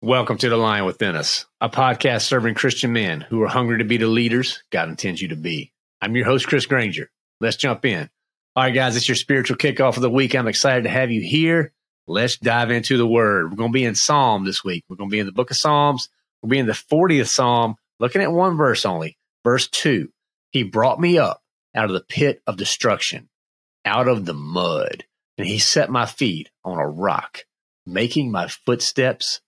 Welcome to The Lion Within Us, a podcast serving Christian men who are hungry to be the leaders God intends you to be. I'm your host, Chris Granger. Let's jump in. All right, guys, it's your spiritual kickoff of the week. I'm excited to have you here. Let's dive into the word. We're going to be in Psalm this week. We're going to be in the book of Psalms. We'll be in the 40th Psalm, looking at one verse only, verse 2. He brought me up out of the pit of destruction, out of the mud, and he set my feet on a rock, making my footsteps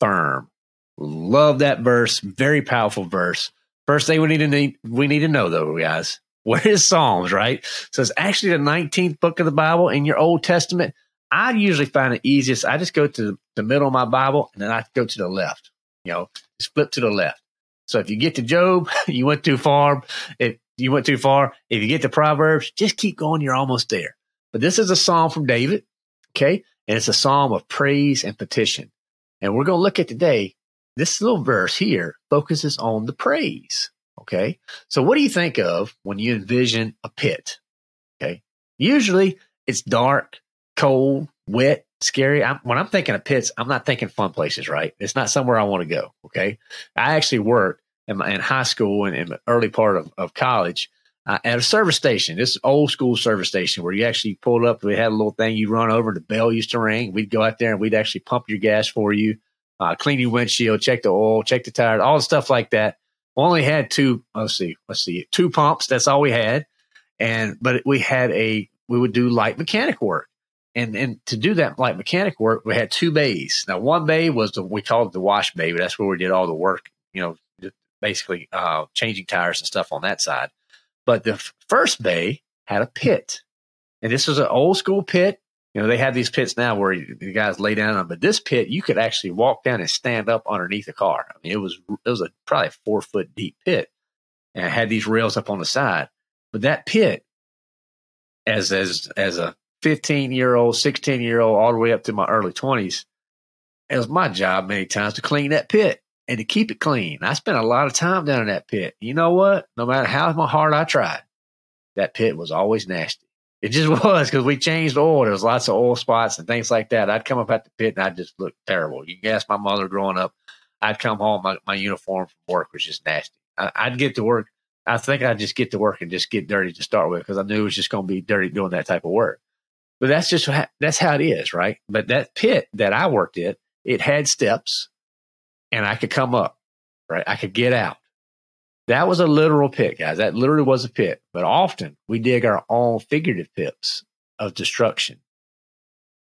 firm. Love that verse. Very powerful verse. First thing we need to need, we need to know though, guys, where is Psalms, right? So it's actually the 19th book of the Bible in your Old Testament. I usually find it easiest. I just go to the middle of my Bible and then I go to the left, you know, just flip to the left. So if you get to Job, you went too far. If you went too far, if you get to Proverbs, just keep going. You're almost there. But this is a psalm from David. Okay. And it's a psalm of praise and petition. And we're going to look at today, this little verse here focuses on the praise. Okay. So what do you think of when you envision a pit? Okay. Usually it's dark, cold, wet, scary. I'm, when I'm thinking of pits, I'm not thinking fun places, right? It's not somewhere I want to go. Okay. I actually worked in, my, in high school and in the early part of, of college uh, at a service station. This old school service station where you actually pulled up. We had a little thing you run over. The bell used to ring. We'd go out there and we'd actually pump your gas for you, uh, clean your windshield, check the oil, check the tires, all the stuff like that. Only had two. Let's see, let's see, two pumps. That's all we had. And but we had a we would do light mechanic work. And and to do that light mechanic work, we had two bays. Now one bay was the we called the wash bay. but That's where we did all the work. You know, basically uh, changing tires and stuff on that side. But the first bay had a pit. And this was an old school pit. You know, they have these pits now where the guys lay down on, but this pit, you could actually walk down and stand up underneath a car. I mean, it was, it was a probably four foot deep pit and it had these rails up on the side. But that pit, as, as, as a 15 year old, 16 year old, all the way up to my early 20s, it was my job many times to clean that pit and to keep it clean. I spent a lot of time down in that pit. You know what? No matter how hard I tried, that pit was always nasty. It just was because we changed oil. There was lots of oil spots and things like that. I'd come up at the pit and I'd just look terrible. You can ask my mother growing up. I'd come home, my, my uniform from work was just nasty. I, I'd get to work. I think I'd just get to work and just get dirty to start with because I knew it was just going to be dirty doing that type of work. But that's just that's how it is, right? But that pit that I worked at, it had steps and I could come up, right? I could get out. That was a literal pit, guys. That literally was a pit. But often we dig our own figurative pits of destruction.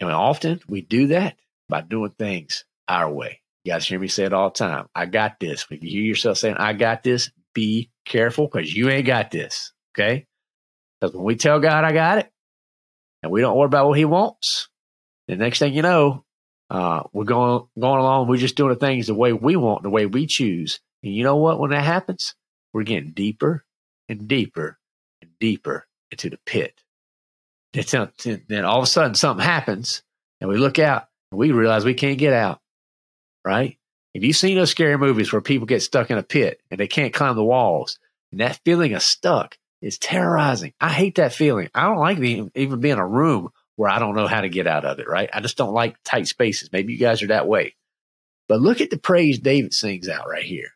And often we do that by doing things our way. You guys hear me say it all the time. I got this. If you hear yourself saying, I got this, be careful because you ain't got this. Okay. Because when we tell God I got it and we don't worry about what he wants, the next thing you know, uh, we're going going along. We're just doing the things the way we want, the way we choose. And you know what? When that happens, we're getting deeper and deeper and deeper into the pit. Then all of a sudden, something happens, and we look out and we realize we can't get out. Right? Have you seen those scary movies where people get stuck in a pit and they can't climb the walls? And that feeling of stuck is terrorizing. I hate that feeling. I don't like being, even being in a room where I don't know how to get out of it, right? I just don't like tight spaces. Maybe you guys are that way. But look at the praise David sings out right here,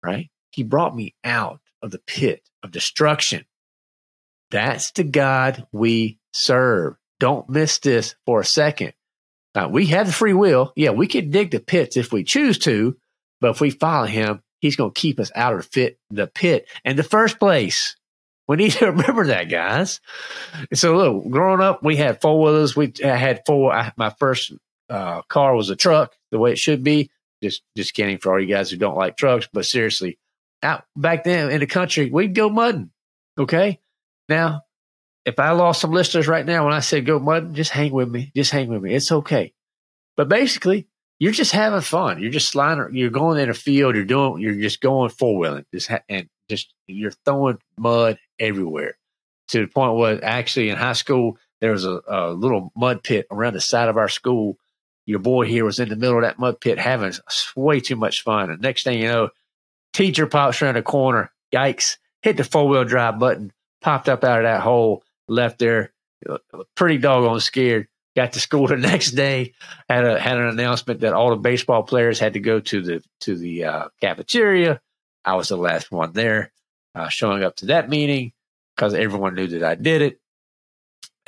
right? He brought me out of the pit of destruction. That's the God we serve. Don't miss this for a second. Now, we have the free will. Yeah, we can dig the pits if we choose to, but if we follow him, he's going to keep us out of the, pit in the first place. We need to remember that, guys. So, look, growing up, we had four wheelers. We I had four. I, my first uh, car was a truck, the way it should be. Just, just kidding for all you guys who don't like trucks. But seriously, out back then in the country, we'd go mudding. Okay. Now, if I lost some listeners right now when I said go mudding, just hang with me. Just hang with me. It's okay. But basically, you're just having fun. You're just sliding. You're going in a field. You're doing. You're just going four wheeling. Just ha- and just you're throwing mud everywhere to the point where actually in high school there was a, a little mud pit around the side of our school. Your boy here was in the middle of that mud pit having way too much fun. And next thing you know, teacher pops around the corner. Yikes! Hit the four wheel drive button. Popped up out of that hole. Left there. Pretty doggone scared got to school the next day had a had an announcement that all the baseball players had to go to the to the uh, cafeteria i was the last one there uh, showing up to that meeting because everyone knew that i did it.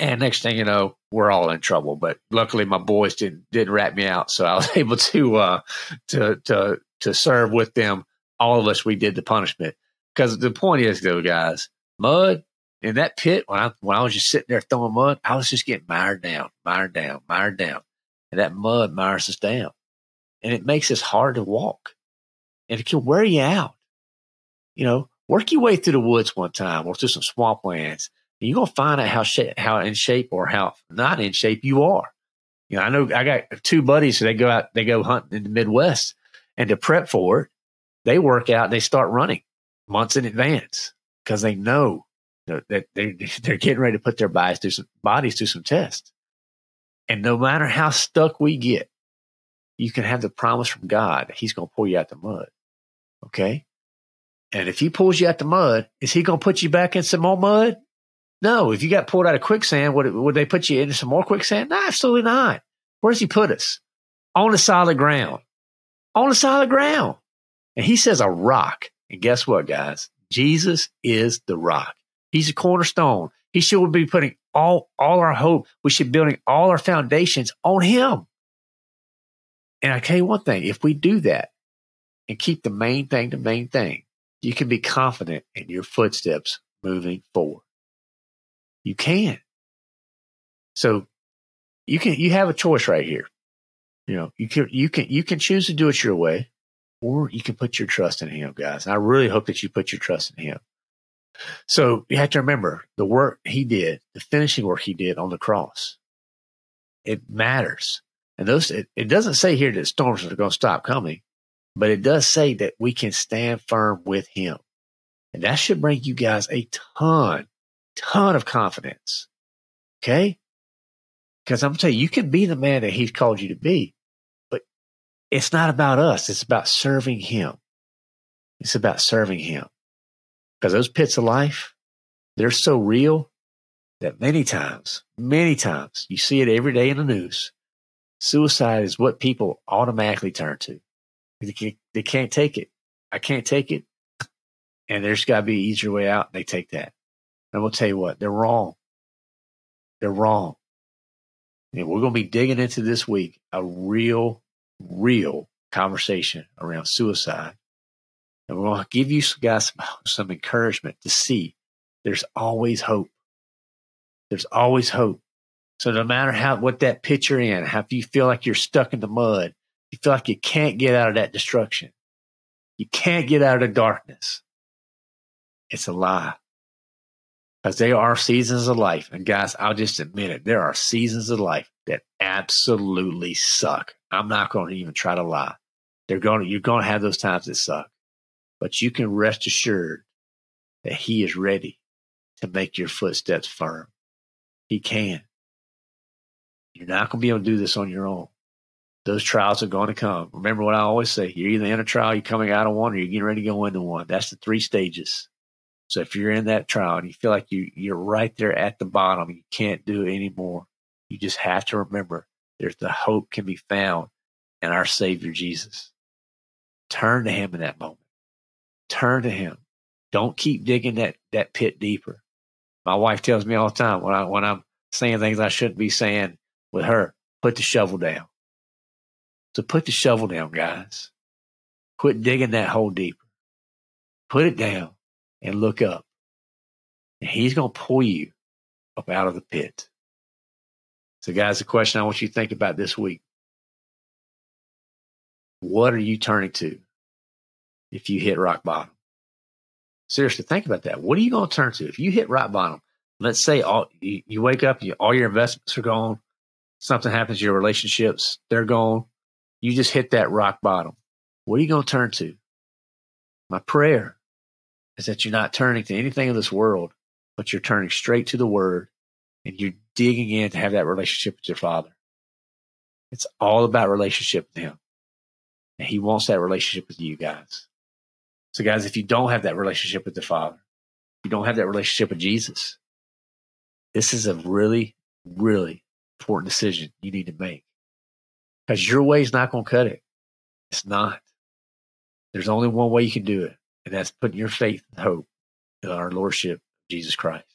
And next thing you know we're all in trouble but luckily my boys didn't didn't rat me out. So i was able to uh to to to serve with them. All of us we did the punishment. Because the point is though guys mud in that pit when I when I was just sitting there throwing mud, I was just getting mired down, mired down, mired down, and that mud mires us down, and it makes us hard to walk, and it can wear you out. You know, work your way through the woods one time or through some swamplands, and you're gonna find out how sh- how in shape or how not in shape you are. You know, I know I got two buddies. So they go out, they go hunting in the Midwest, and to prep for it, they work out. They start running months in advance because they know that they they're getting ready to put their bodies through some bodies through some tests. And no matter how stuck we get, you can have the promise from God that He's going to pull you out the mud. Okay. And if He pulls you out the mud, is He going to put you back in some more mud? No. If you got pulled out of quicksand, would, would they put you into some more quicksand? No, absolutely not. Where's He put us? On the solid ground. On the solid ground. And He says a rock. And guess what, guys? Jesus is the rock. He's a cornerstone. He should be putting all, all our hope. We should be building all our foundations on him. And I tell you one thing, if we do that and keep the main thing the main thing, you can be confident in your footsteps moving forward. You can. So you can, you have a choice right here. You know, you can, you can, you can choose to do it your way or you can put your trust in him, guys. And I really hope that you put your trust in him. So you have to remember the work he did, the finishing work he did on the cross. It matters. And those, it, it doesn't say here that storms are going to stop coming, but it does say that we can stand firm with him. And that should bring you guys a ton, ton of confidence. Okay. Because I'm going to tell you, you can be the man that he's called you to be, but it's not about us. It's about serving him. It's about serving him. Because those pits of life, they're so real that many times, many times, you see it every day in the news. Suicide is what people automatically turn to. They can't, they can't take it. I can't take it. And there's got to be an easier way out. They take that. And we'll tell you what, they're wrong. They're wrong. And we're going to be digging into this week a real, real conversation around suicide and we're going to give you guys some, some encouragement to see there's always hope. There's always hope. So no matter how, what that pit you're in, how if you feel like you're stuck in the mud, you feel like you can't get out of that destruction. You can't get out of the darkness. It's a lie. Because there are seasons of life. And guys, I'll just admit it. There are seasons of life that absolutely suck. I'm not going to even try to lie. They're going to, you're going to have those times that suck. But you can rest assured that He is ready to make your footsteps firm. He can. You're not going to be able to do this on your own. Those trials are going to come. Remember what I always say you're either in a trial, you're coming out of one, or you're getting ready to go into one. That's the three stages. So if you're in that trial and you feel like you, you're right there at the bottom, you can't do it anymore, you just have to remember there's the hope can be found in our Savior Jesus. Turn to Him in that moment. Turn to him. Don't keep digging that, that pit deeper. My wife tells me all the time when I when I'm saying things I shouldn't be saying with her, put the shovel down. So put the shovel down, guys. Quit digging that hole deeper. Put it down and look up. And he's going to pull you up out of the pit. So, guys, the question I want you to think about this week what are you turning to if you hit rock bottom? Seriously, think about that. What are you going to turn to if you hit rock bottom? Let's say all you, you wake up, you, all your investments are gone, something happens, your relationships they're gone. You just hit that rock bottom. What are you going to turn to? My prayer is that you're not turning to anything in this world, but you're turning straight to the Word and you're digging in to have that relationship with your Father. It's all about relationship with Him. And He wants that relationship with you guys. So, guys, if you don't have that relationship with the Father, you don't have that relationship with Jesus, this is a really, really important decision you need to make because your way is not going to cut it. It's not. There's only one way you can do it, and that's putting your faith and hope in our Lordship, Jesus Christ.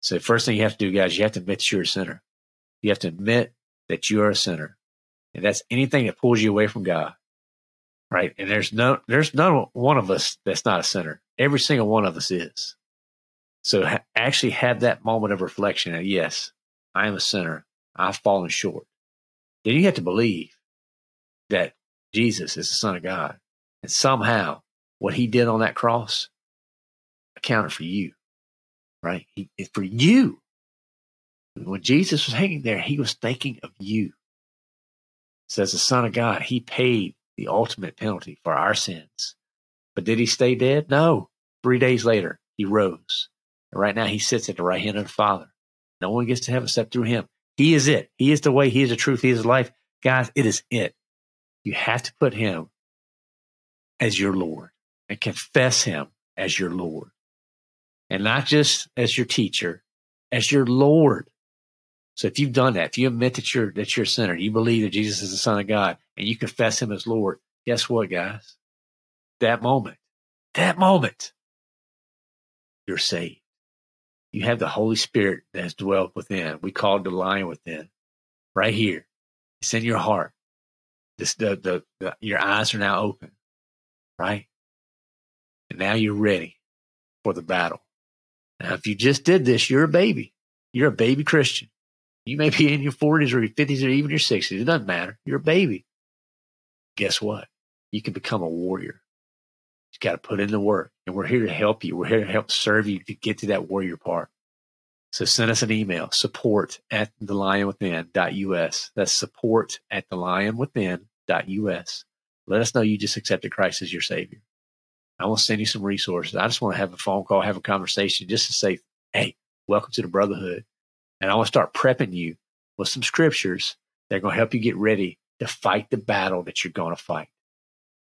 So, the first thing you have to do, guys, you have to admit that you're a sinner. You have to admit that you are a sinner. And that's anything that pulls you away from God. Right. And there's no, there's no one of us that's not a sinner. Every single one of us is. So ha- actually have that moment of reflection. And yes, I am a sinner. I've fallen short. Then you have to believe that Jesus is the Son of God. And somehow what he did on that cross accounted for you, right? He, for you. When Jesus was hanging there, he was thinking of you. Says the Son of God, he paid the ultimate penalty for our sins. But did he stay dead? No. Three days later, he rose. And right now, he sits at the right hand of the Father. No one gets to heaven except through him. He is it. He is the way. He is the truth. He is life. Guys, it is it. You have to put him as your Lord and confess him as your Lord. And not just as your teacher, as your Lord. So if you've done that, if you admit that you're that you're a sinner, you believe that Jesus is the Son of God, and you confess him as Lord, guess what, guys? That moment, that moment, you're saved. You have the Holy Spirit that has dwelt within. We call it the lion within. Right here. It's in your heart. This the, the, the your eyes are now open right? And now you're ready for the battle. Now, if you just did this, you're a baby. You're a baby Christian. You may be in your 40s or your 50s or even your 60s. It doesn't matter. You're a baby. Guess what? You can become a warrior. You got to put in the work. And we're here to help you. We're here to help serve you to get to that warrior part. So send us an email, support at the thelionwithin.us. That's support at the thelionwithin.us. Let us know you just accepted Christ as your Savior. I want to send you some resources. I just want to have a phone call, have a conversation just to say, hey, welcome to the brotherhood. And I want to start prepping you with some scriptures that are going to help you get ready to fight the battle that you're going to fight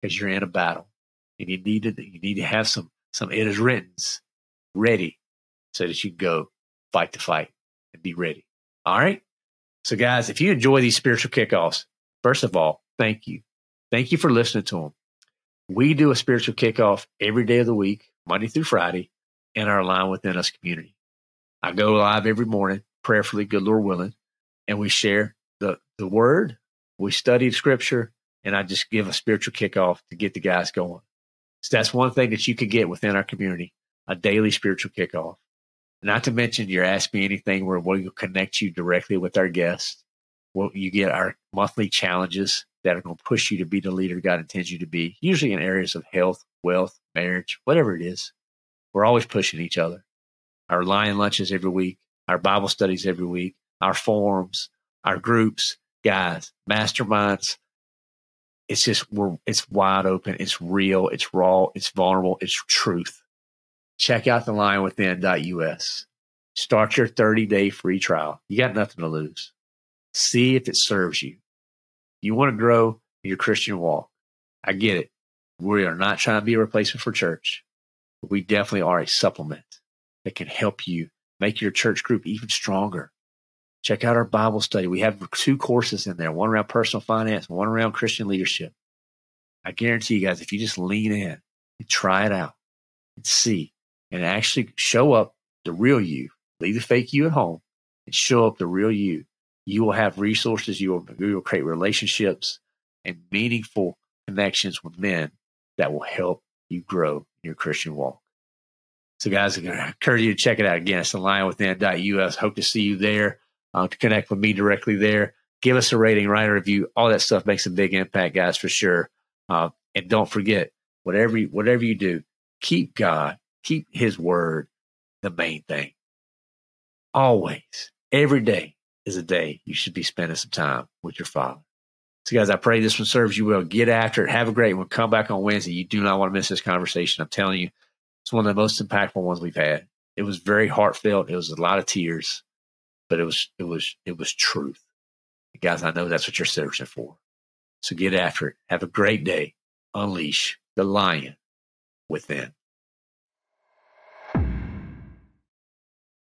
because you're in a battle and you need to, you need to have some, some it is written ready so that you can go fight the fight and be ready. All right. So guys, if you enjoy these spiritual kickoffs, first of all, thank you. Thank you for listening to them. We do a spiritual kickoff every day of the week, Monday through Friday, in our Lion Within Us community. I go live every morning, prayerfully, good Lord willing, and we share the, the word, we study scripture, and I just give a spiritual kickoff to get the guys going. So that's one thing that you could get within our community, a daily spiritual kickoff. Not to mention your Ask Me Anything where we'll connect you directly with our guests. Well, you get our monthly challenges that are going to push you to be the leader God intends you to be, usually in areas of health, wealth, marriage, whatever it is. We're always pushing each other. Our lion lunches every week, our Bible studies every week, our forums, our groups, guys, masterminds. It's just we're it's wide open, it's real, it's raw, it's vulnerable, it's truth. Check out the lionwithin.us. Start your 30 day free trial. You got nothing to lose. See if it serves you. You want to grow your Christian walk. I get it. We are not trying to be a replacement for church, but we definitely are a supplement that can help you make your church group even stronger. Check out our Bible study. We have two courses in there, one around personal finance, one around Christian leadership. I guarantee you guys, if you just lean in and try it out and see and actually show up the real you, leave the fake you at home and show up the real you, You will have resources, you will, you will create relationships and meaningful connections with men that will help you grow your Christian walk. So, guys, I encourage you to check it out again. It's alionwithin.us. Hope to see you there. Uh, to connect with me directly there. Give us a rating, write a review. All that stuff makes a big impact, guys, for sure. Uh, and don't forget, whatever you, whatever you do, keep God, keep His word the main thing. Always, every day is a day you should be spending some time with your Father. So, guys, I pray this one serves you well. Get after it. Have a great one. Come back on Wednesday. You do not want to miss this conversation. I'm telling you, it's one of the most impactful ones we've had. It was very heartfelt. It was a lot of tears, but it was it was it was truth. Guys, I know that's what you're searching for. So get after it. Have a great day. Unleash the lion within.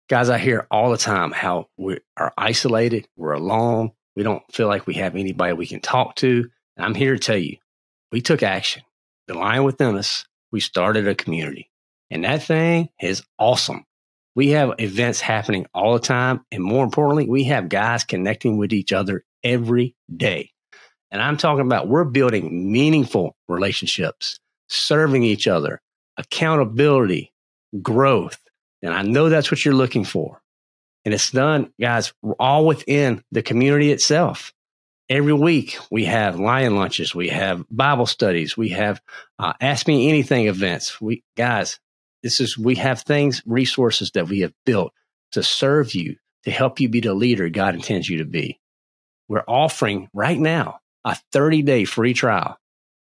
Guys, I hear all the time how we are isolated, we're alone, we don't feel like we have anybody we can talk to. And I'm here to tell you, we took action. The lion within us, we started a community. And that thing is awesome. We have events happening all the time. And more importantly, we have guys connecting with each other every day. And I'm talking about we're building meaningful relationships, serving each other, accountability, growth. And I know that's what you're looking for. And it's done, guys, all within the community itself. Every week we have lion lunches, we have Bible studies, we have uh, Ask Me Anything events. We guys, this is we have things, resources that we have built to serve you, to help you be the leader God intends you to be. We're offering right now a 30 day free trial.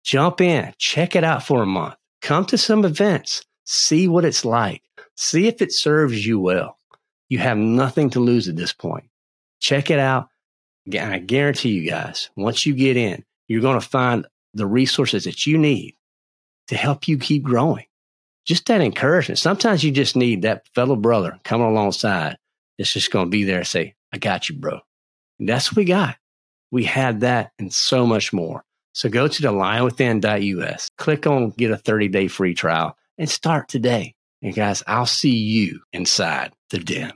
Jump in, check it out for a month. Come to some events, see what it's like, see if it serves you well. You have nothing to lose at this point. Check it out. And I guarantee you guys, once you get in, you're going to find the resources that you need to help you keep growing just that encouragement. Sometimes you just need that fellow brother coming alongside. It's just going to be there and say, I got you, bro. And that's what we got. We had that and so much more. So go to the lionwithin.us, click on get a 30 day free trial and start today. And guys, I'll see you inside the den.